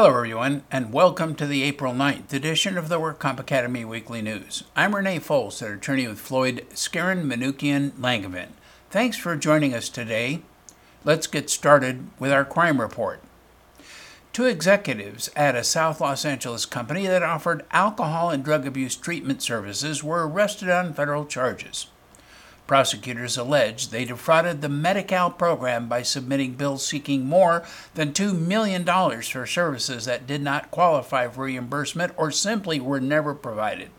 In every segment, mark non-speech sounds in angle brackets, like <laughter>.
Hello, everyone, and welcome to the April 9th edition of the WorkComp Academy Weekly News. I'm Renee Foles, an attorney with Floyd Skeren Manukian Langevin. Thanks for joining us today. Let's get started with our crime report. Two executives at a South Los Angeles company that offered alcohol and drug abuse treatment services were arrested on federal charges. Prosecutors allege they defrauded the Medi-Cal program by submitting bills seeking more than $2 million for services that did not qualify for reimbursement or simply were never provided.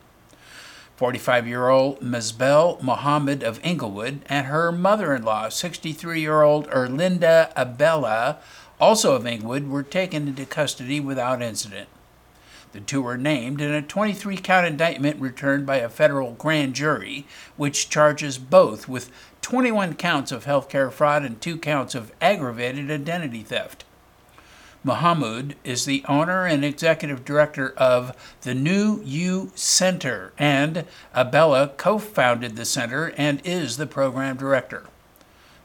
45 year old Mizbel Mohammed of Inglewood and her mother in law, 63 year old Erlinda Abella, also of Inglewood, were taken into custody without incident. The two were named in a 23 count indictment returned by a federal grand jury, which charges both with 21 counts of healthcare fraud and two counts of aggravated identity theft. Mahmoud is the owner and executive director of the New You Center, and Abella co founded the center and is the program director.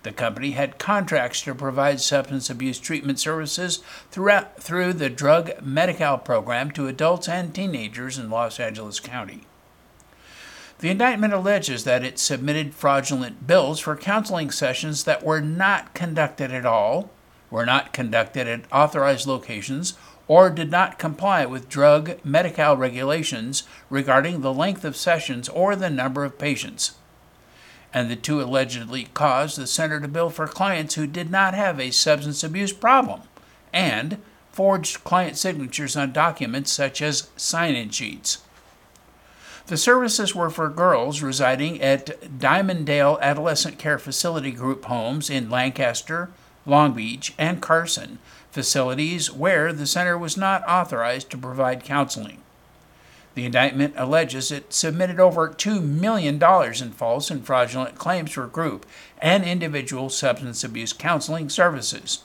The company had contracts to provide substance abuse treatment services throughout, through the Drug Medi-Cal program to adults and teenagers in Los Angeles County. The indictment alleges that it submitted fraudulent bills for counseling sessions that were not conducted at all, were not conducted at authorized locations, or did not comply with drug Medi-Cal regulations regarding the length of sessions or the number of patients and the two allegedly caused the center to bill for clients who did not have a substance abuse problem and forged client signatures on documents such as sign in sheets. The services were for girls residing at Diamonddale Adolescent Care Facility Group homes in Lancaster, Long Beach, and Carson, facilities where the center was not authorized to provide counseling. The indictment alleges it submitted over $2 million in false and fraudulent claims for group and individual substance abuse counseling services.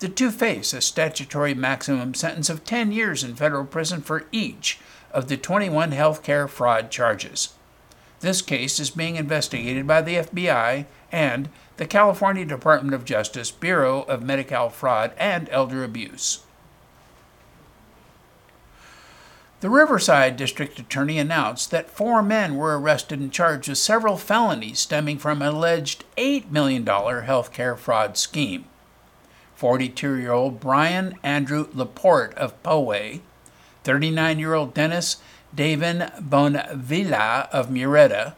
The two face a statutory maximum sentence of 10 years in federal prison for each of the 21 healthcare fraud charges. This case is being investigated by the FBI and the California Department of Justice Bureau of Medi-Cal Fraud and Elder Abuse. The Riverside District Attorney announced that four men were arrested and charged with several felonies stemming from an alleged $8 million health care fraud scheme. 42 year old Brian Andrew Laporte of Poway, 39 year old Dennis Davin Bonvilla of Murrieta,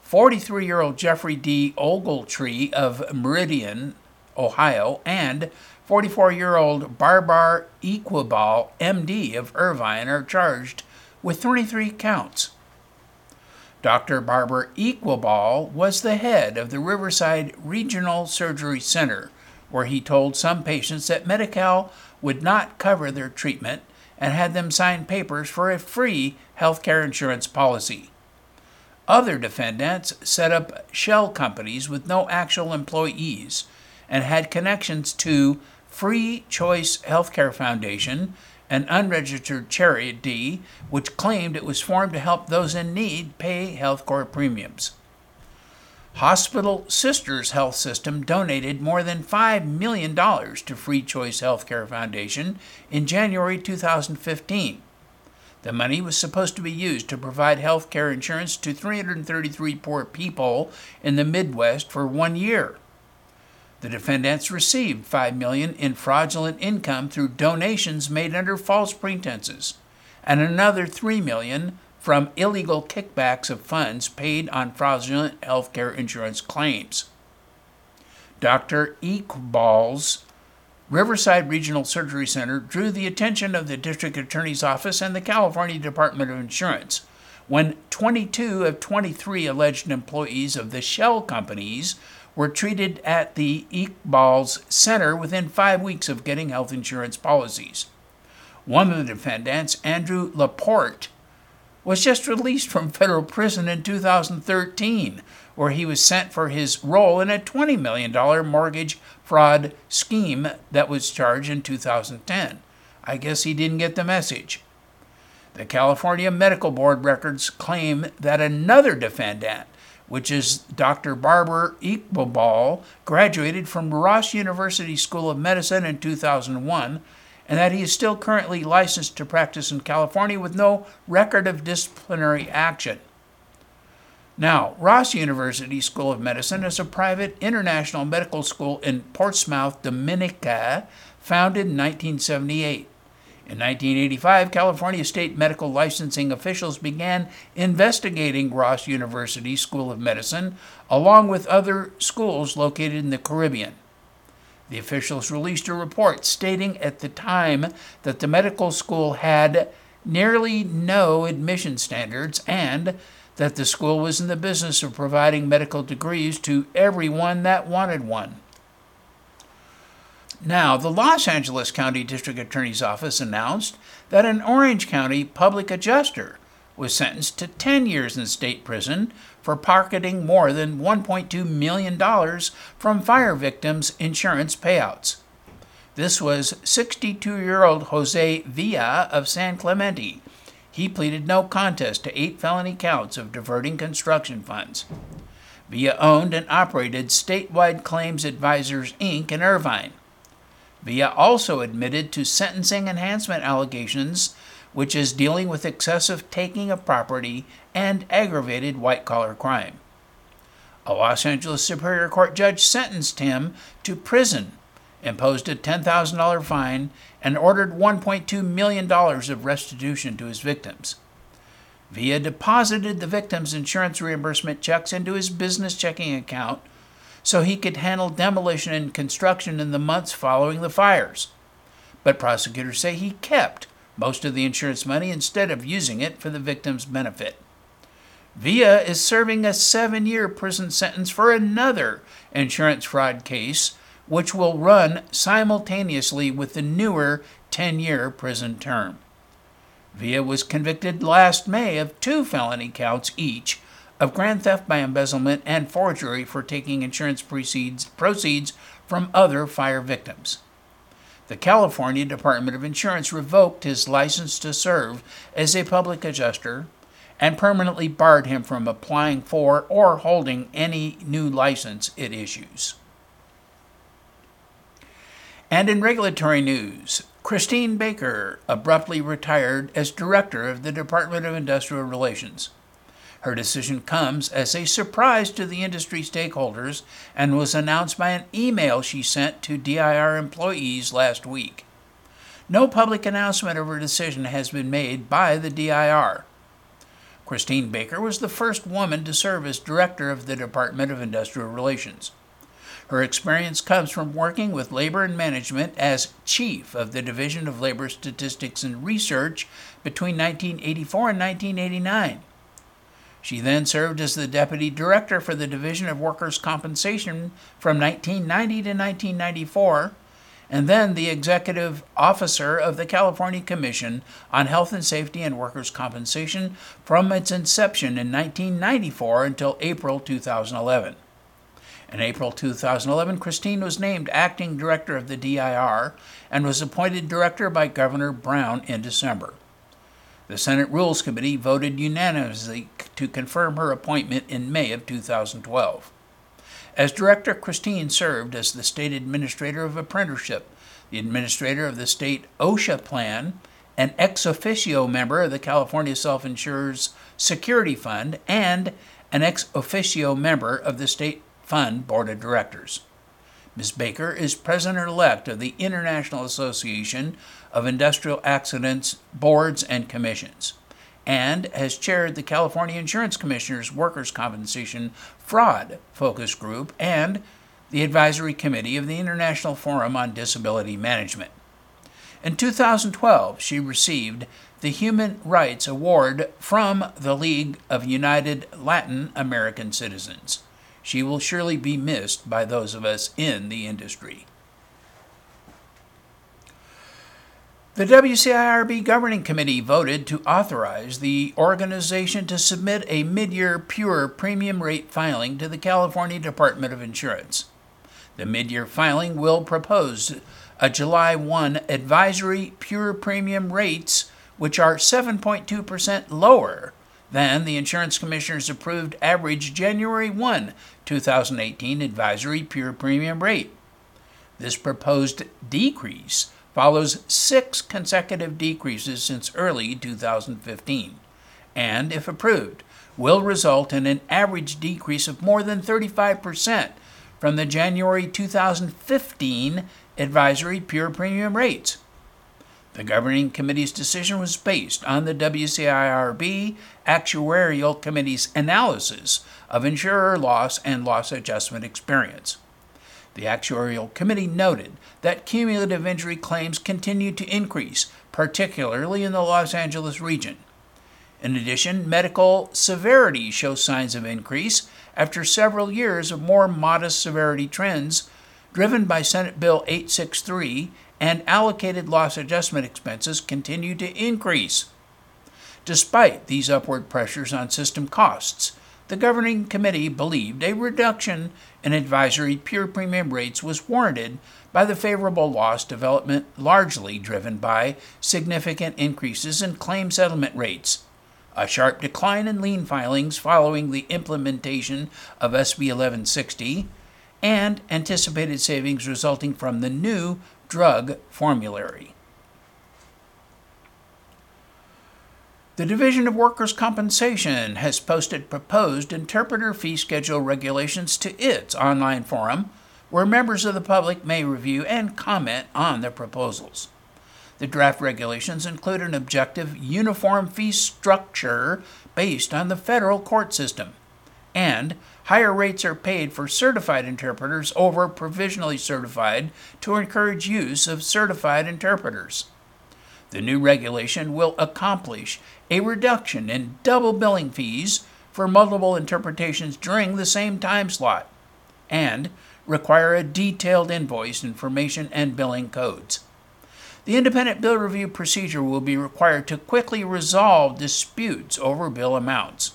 43 year old Jeffrey D. Ogletree of Meridian, Ohio, and 44 year old Babar Iqbal, MD of Irvine, are charged with 23 counts. Dr. Babar Iqbal was the head of the Riverside Regional Surgery Center, where he told some patients that Medi Cal would not cover their treatment and had them sign papers for a free health care insurance policy. Other defendants set up shell companies with no actual employees and had connections to Free Choice Healthcare Foundation, an unregistered charity which claimed it was formed to help those in need pay health care premiums. Hospital Sisters Health System donated more than $5 million to Free Choice Healthcare Foundation in January 2015. The money was supposed to be used to provide health care insurance to 333 poor people in the Midwest for one year. The defendants received 5 million in fraudulent income through donations made under false pretenses and another 3 million from illegal kickbacks of funds paid on fraudulent healthcare insurance claims. Dr. Iqbal's Riverside Regional Surgery Center drew the attention of the District Attorney's Office and the California Department of Insurance when 22 of 23 alleged employees of the shell companies were treated at the Iqbal's Center within five weeks of getting health insurance policies. One of the defendants, Andrew Laporte, was just released from federal prison in 2013, where he was sent for his role in a $20 million mortgage fraud scheme that was charged in 2010. I guess he didn't get the message. The California Medical Board records claim that another defendant, which is Dr. Babar Iqbal, graduated from Ross University School of Medicine in 2001 and that he is still currently licensed to practice in California with no record of disciplinary action. Now, Ross University School of Medicine is a private international medical school in Portsmouth, Dominica, founded in 1978. In 1985, California state medical licensing officials began investigating Ross University School of Medicine along with other schools located in the Caribbean. The officials released a report stating at the time that the medical school had nearly no admission standards and that the school was in the business of providing medical degrees to everyone that wanted one. Now, the Los Angeles County District Attorney's Office announced that an Orange County public adjuster was sentenced to 10 years in state prison for pocketing more than $1.2 million from fire victims' insurance payouts. This was 62 year old Jose Villa of San Clemente, he pleaded no contest to eight felony counts of diverting construction funds. Villa owned and operated Statewide Claims Advisors Inc. in Irvine. Villa also admitted to sentencing enhancement allegations, which is dealing with excessive taking of property and aggravated white collar crime. A Los Angeles Superior Court judge sentenced him to prison imposed a $10,000 fine, and ordered $1.2 million of restitution to his victims. Villa deposited the victims' insurance reimbursement checks into his business checking account so he could handle demolition and construction in the months following the fires. But prosecutors say he kept most of the insurance money instead of using it for the victims' benefit. Villa is serving a seven year prison sentence for another insurance fraud case which will run simultaneously with the newer 10 year prison term. Villa was convicted last May of two felony counts each of grand theft by embezzlement and forgery for taking insurance proceeds, proceeds from other fire victims. The California Department of Insurance revoked his license to serve as a public adjuster and permanently barred him from applying for or holding any new license it issues. And in regulatory news, Christine Baker abruptly retired as director of the Department of Industrial Relations. Her decision comes as a surprise to the industry stakeholders and was announced by an email she sent to DIR employees last week. No public announcement of her decision has been made by the DIR. Christine Baker was the first woman to serve as director of the Department of Industrial Relations. Her experience comes from working with labor and management as chief of the Division of Labor Statistics and Research between 1984 and 1989. She then served as the deputy director for the Division of Workers' Compensation from 1990 to 1994, and then the executive officer of the California Commission on Health and Safety and Workers' Compensation from its inception in 1994 until April 2011. In April 2011, Christine was named acting director of the DIR and was appointed director by Governor Brown in December. The Senate Rules Committee voted unanimously to confirm her appointment in May of 2012. As director, Christine served as the state administrator of apprenticeship, the administrator of the state OSHA plan, an ex officio member of the California Self Insurers Security Fund, and an ex officio member of the state Fund Board of Directors. Ms. Baker is president elect of the International Association of Industrial Accidents Boards and Commissions and has chaired the California Insurance Commissioners Workers' Compensation Fraud Focus Group and the Advisory Committee of the International Forum on Disability Management. In 2012, she received the Human Rights Award from the League of United Latin American Citizens. She will surely be missed by those of us in the industry. The WCIRB Governing Committee voted to authorize the organization to submit a mid year pure premium rate filing to the California Department of Insurance. The mid year filing will propose a July 1 advisory pure premium rates, which are 7.2% lower than the Insurance Commissioner's approved average January 1, 2018 advisory pure premium rate. This proposed decrease follows six consecutive decreases since early 2015, and, if approved, will result in an average decrease of more than 35% from the January 2015 advisory pure premium rates. The governing committee's decision was based on the WCIRB Actuarial Committee's analysis of insurer loss and loss adjustment experience. The Actuarial Committee noted that cumulative injury claims continue to increase, particularly in the Los Angeles region. In addition, medical severity shows signs of increase after several years of more modest severity trends driven by Senate Bill 863 and allocated loss adjustment expenses continue to increase. Despite these upward pressures on system costs, the governing committee believed a reduction in advisory pure premium rates was warranted by the favorable loss development largely driven by significant increases in claim settlement rates, a sharp decline in lien filings following the implementation of SB 1160, and anticipated savings resulting from the new drug formulary. The Division of Workers' Compensation has posted proposed interpreter fee schedule regulations to its online forum, where members of the public may review and comment on the proposals. The draft regulations include an objective, uniform fee structure based on the federal court system, and higher rates are paid for certified interpreters over provisionally certified to encourage use of certified interpreters. The new regulation will accomplish a reduction in double billing fees for multiple interpretations during the same time slot and require a detailed invoice information and billing codes. The independent bill review procedure will be required to quickly resolve disputes over bill amounts,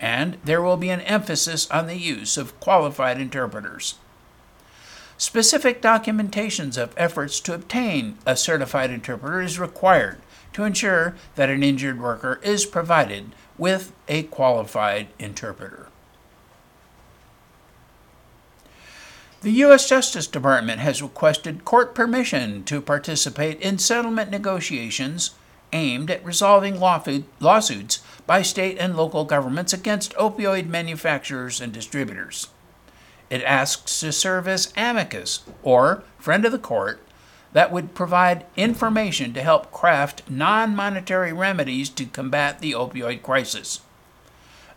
and there will be an emphasis on the use of qualified interpreters. Specific documentations of efforts to obtain a certified interpreter is required to ensure that an injured worker is provided with a qualified interpreter. The U.S. Justice Department has requested court permission to participate in settlement negotiations aimed at resolving lawsuits by state and local governments against opioid manufacturers and distributors. It asks to serve as amicus, or friend of the court, that would provide information to help craft non monetary remedies to combat the opioid crisis.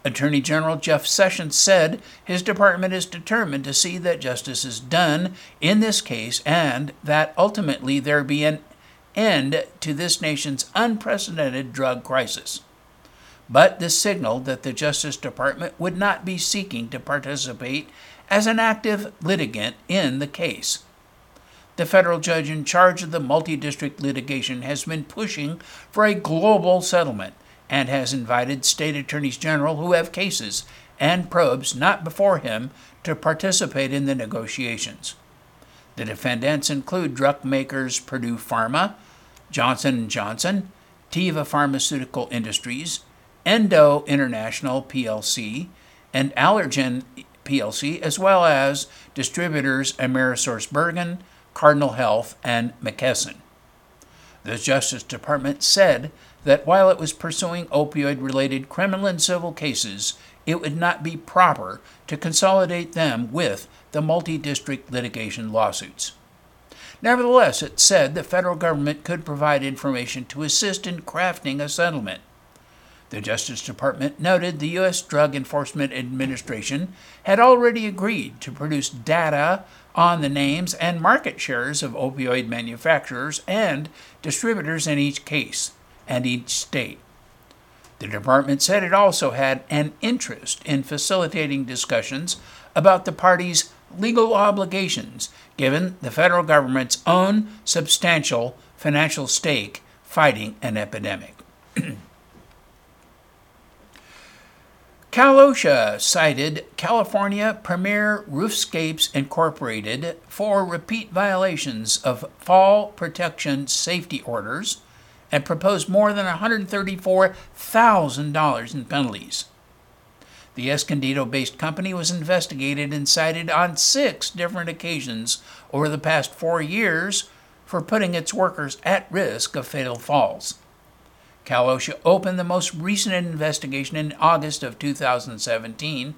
Attorney General Jeff Sessions said his department is determined to see that justice is done in this case and that ultimately there be an end to this nation's unprecedented drug crisis. But this signaled that the Justice Department would not be seeking to participate as an active litigant in the case. The federal judge in charge of the multi district litigation has been pushing for a global settlement and has invited state attorneys general who have cases and probes not before him to participate in the negotiations. The defendants include drug makers Purdue Pharma, Johnson & Johnson, Teva Pharmaceutical Industries, Endo International plc, and Allergan plc, as well as distributors AmerisourceBergen, Cardinal Health, and McKesson. The Justice Department said that while it was pursuing opioid related criminal and civil cases, it would not be proper to consolidate them with the multi district litigation lawsuits. Nevertheless, it said the federal government could provide information to assist in crafting a settlement. The Justice Department noted the U.S. Drug Enforcement Administration had already agreed to produce data on the names and market shares of opioid manufacturers and distributors in each case and each state. The department said it also had an interest in facilitating discussions about the parties' legal obligations given the federal government's own substantial financial stake fighting an epidemic. <clears throat> Cal OSHA cited California Premier Roofscapes Incorporated for repeat violations of fall protection safety orders and proposed more than $134,000 in penalties. The Escondido based company was investigated and cited on six different occasions over the past four years for putting its workers at risk of fatal falls. Cal OSHA opened the most recent investigation in August of 2017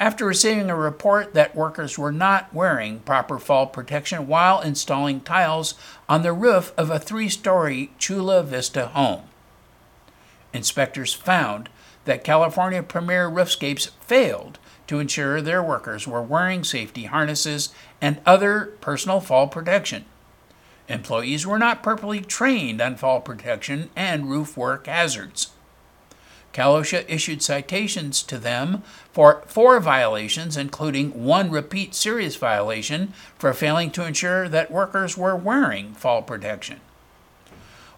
after receiving a report that workers were not wearing proper fall protection while installing tiles on the roof of a three story Chula Vista home. Inspectors found that California Premier Roofscapes failed to ensure their workers were wearing safety harnesses and other personal fall protection. Employees were not properly trained on fall protection and roof work hazards. Cal OSHA issued citations to them for four violations, including one repeat serious violation for failing to ensure that workers were wearing fall protection.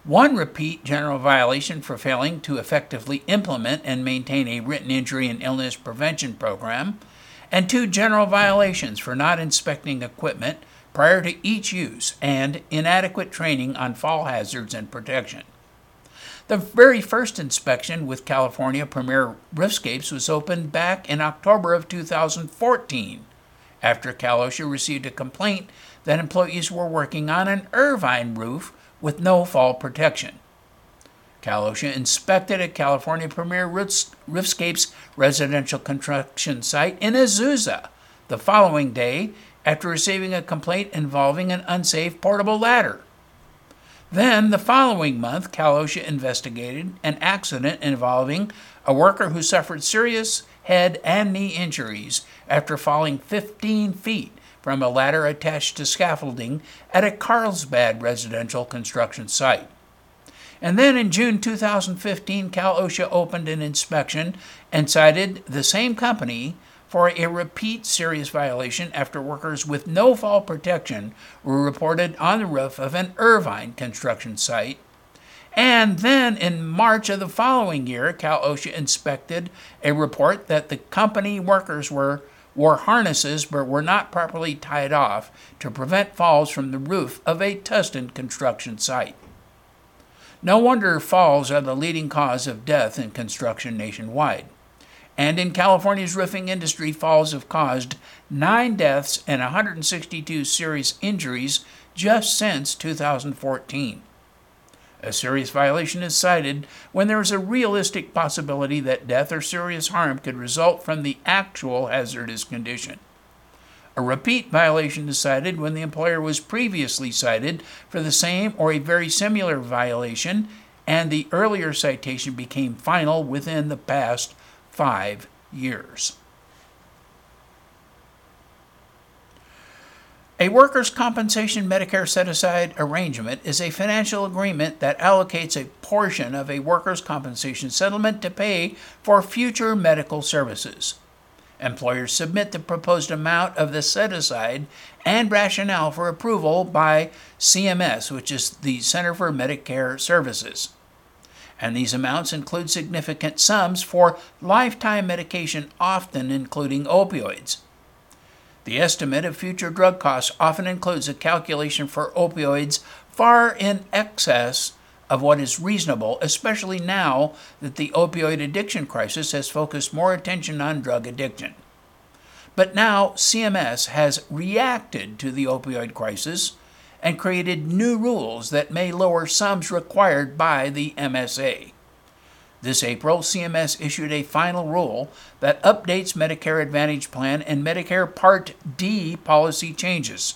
One repeat general violation for failing to effectively implement and maintain a written injury and illness prevention program, and two general violations for not inspecting equipment prior to each use and inadequate training on fall hazards and protection. The very first inspection with California Premier Roofscapes was opened back in October of 2014 after Cal OSHA received a complaint that employees were working on an Irvine roof with no fall protection. Cal OSHA inspected a California Premier Roofscapes residential construction site in Azusa the following day after receiving a complaint involving an unsafe portable ladder. Then, the following month, Cal OSHA investigated an accident involving a worker who suffered serious head and knee injuries after falling 15 feet from a ladder attached to scaffolding at a Carlsbad residential construction site. And then in June 2015, Cal OSHA opened an inspection and cited the same company for a repeat serious violation after workers with no fall protection were reported on the roof of an Irvine construction site. And then in March of the following year, Cal OSHA inspected a report that the company workers were wore harnesses but were not properly tied off to prevent falls from the roof of a Tustin construction site. No wonder falls are the leading cause of death in construction nationwide and in California's roofing industry, falls have caused nine deaths and 162 serious injuries just since 2014. A serious violation is cited when there is a realistic possibility that death or serious harm could result from the actual hazardous condition. A repeat violation is cited when the employer was previously cited for the same or a very similar violation and the earlier citation became final within the past five years. A workers' compensation Medicare set aside arrangement is a financial agreement that allocates a portion of a workers' compensation settlement to pay for future medical services. Employers submit the proposed amount of the set aside and rationale for approval by CMS, which is the Center for Medicare Services and these amounts include significant sums for lifetime medication, often including opioids. The estimate of future drug costs often includes a calculation for opioids far in excess of what is reasonable, especially now that the opioid addiction crisis has focused more attention on drug addiction. But now CMS has reacted to the opioid crisis and created new rules that may lower sums required by the MSA. This April, CMS issued a final rule that updates Medicare Advantage Plan and Medicare Part D policy changes.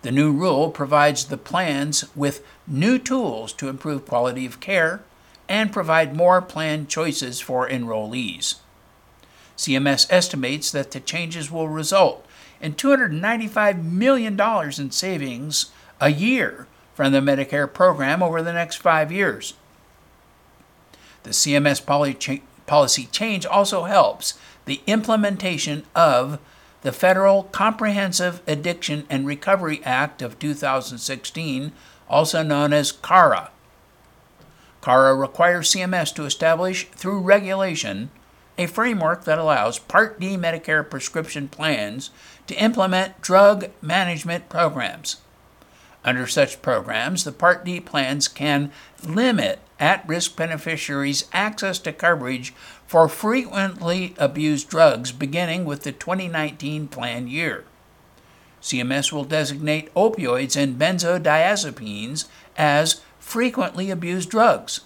The new rule provides the plans with new tools to improve quality of care and provide more plan choices for enrollees. CMS estimates that the changes will result in $295 million in savings a year from the Medicare program over the next five years. The CMS policy change also helps the implementation of the Federal Comprehensive Addiction and Recovery Act of 2016, also known as CARA. CARA requires CMS to establish, through regulation, a framework that allows Part D Medicare prescription plans to implement drug management programs. Under such programs, the Part D plans can limit at risk beneficiaries' access to coverage for frequently abused drugs beginning with the 2019 plan year. CMS will designate opioids and benzodiazepines as frequently abused drugs.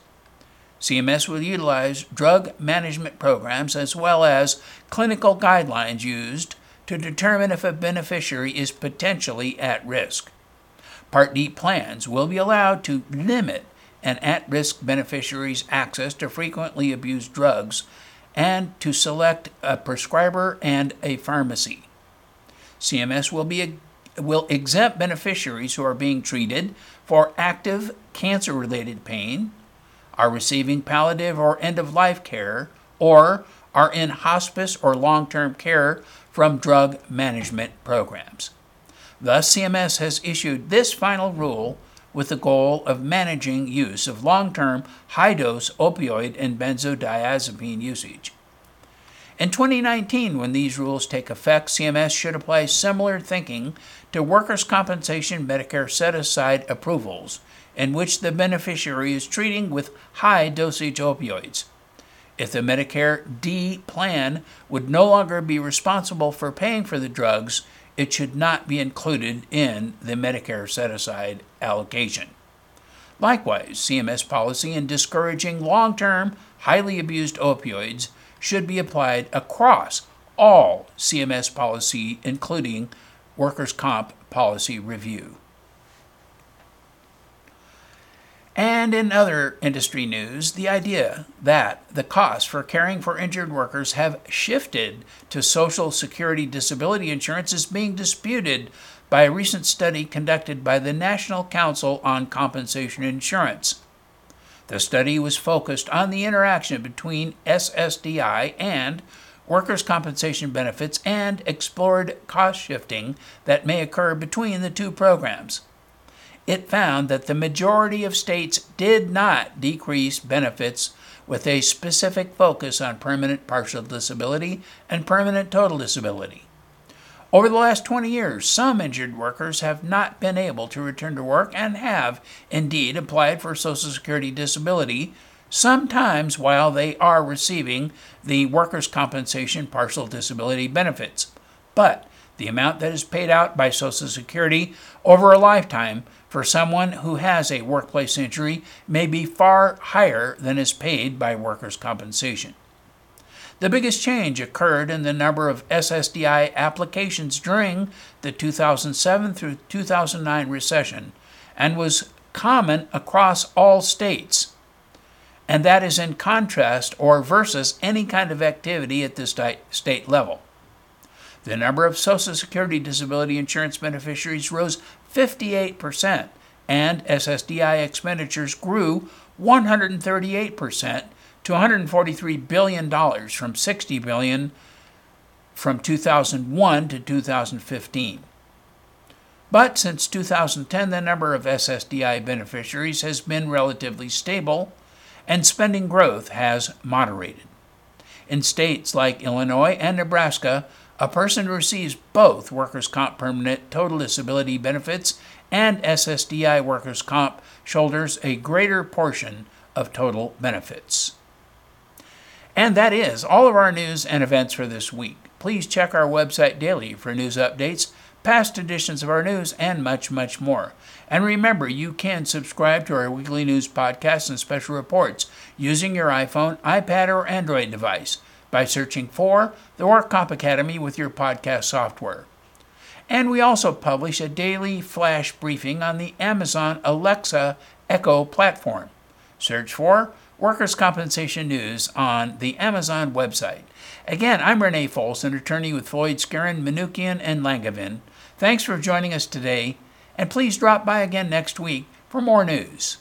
CMS will utilize drug management programs as well as clinical guidelines used to determine if a beneficiary is potentially at risk. Part D plans will be allowed to limit an at risk beneficiary's access to frequently abused drugs and to select a prescriber and a pharmacy. CMS will be will exempt beneficiaries who are being treated for active cancer related pain, are receiving palliative or end of life care, or are in hospice or long term care from drug management programs. Thus, CMS has issued this final rule with the goal of managing use of long term high dose opioid and benzodiazepine usage. In 2019, when these rules take effect, CMS should apply similar thinking to workers' compensation Medicare set aside approvals, in which the beneficiary is treating with high dosage opioids. If the Medicare D plan would no longer be responsible for paying for the drugs, it should not be included in the Medicare set aside allocation. Likewise, CMS policy in discouraging long term, highly abused opioids should be applied across all CMS policy, including workers' comp policy review. And in other industry news, the idea that the costs for caring for injured workers have shifted to Social Security disability insurance is being disputed by a recent study conducted by the National Council on Compensation Insurance. The study was focused on the interaction between SSDI and workers' compensation benefits and explored cost shifting that may occur between the two programs. It found that the majority of states did not decrease benefits with a specific focus on permanent partial disability and permanent total disability. Over the last 20 years, some injured workers have not been able to return to work and have, indeed, applied for Social Security disability, sometimes while they are receiving the workers' compensation partial disability benefits. But the amount that is paid out by Social Security over a lifetime for someone who has a workplace injury may be far higher than is paid by workers' compensation. The biggest change occurred in the number of SSDI applications during the 2007 through 2009 recession and was common across all states. And that is in contrast or versus any kind of activity at this state level. The number of Social Security disability insurance beneficiaries rose 58%, and SSDI expenditures grew 138% to 143 billion dollars from $60 billion from 2001 to 2015. But since 2010, the number of SSDI beneficiaries has been relatively stable and spending growth has moderated. In states like Illinois and Nebraska, a person who receives both workers' comp permanent total disability benefits and SSDI workers' comp shoulders a greater portion of total benefits. And that is all of our news and events for this week. Please check our website daily for news updates, past editions of our news, and much, much more. And remember, you can subscribe to our weekly news podcasts and special reports using your iPhone, iPad, or Android device by searching for the Work Comp Academy with your podcast software. And we also publish a daily flash briefing on the Amazon Alexa Echo platform. Search for workers' compensation news on the Amazon website. Again, I'm Renee Fols, an attorney with Floyd Skeren, Manukian, and Langevin. Thanks for joining us today, and please drop by again next week for more news.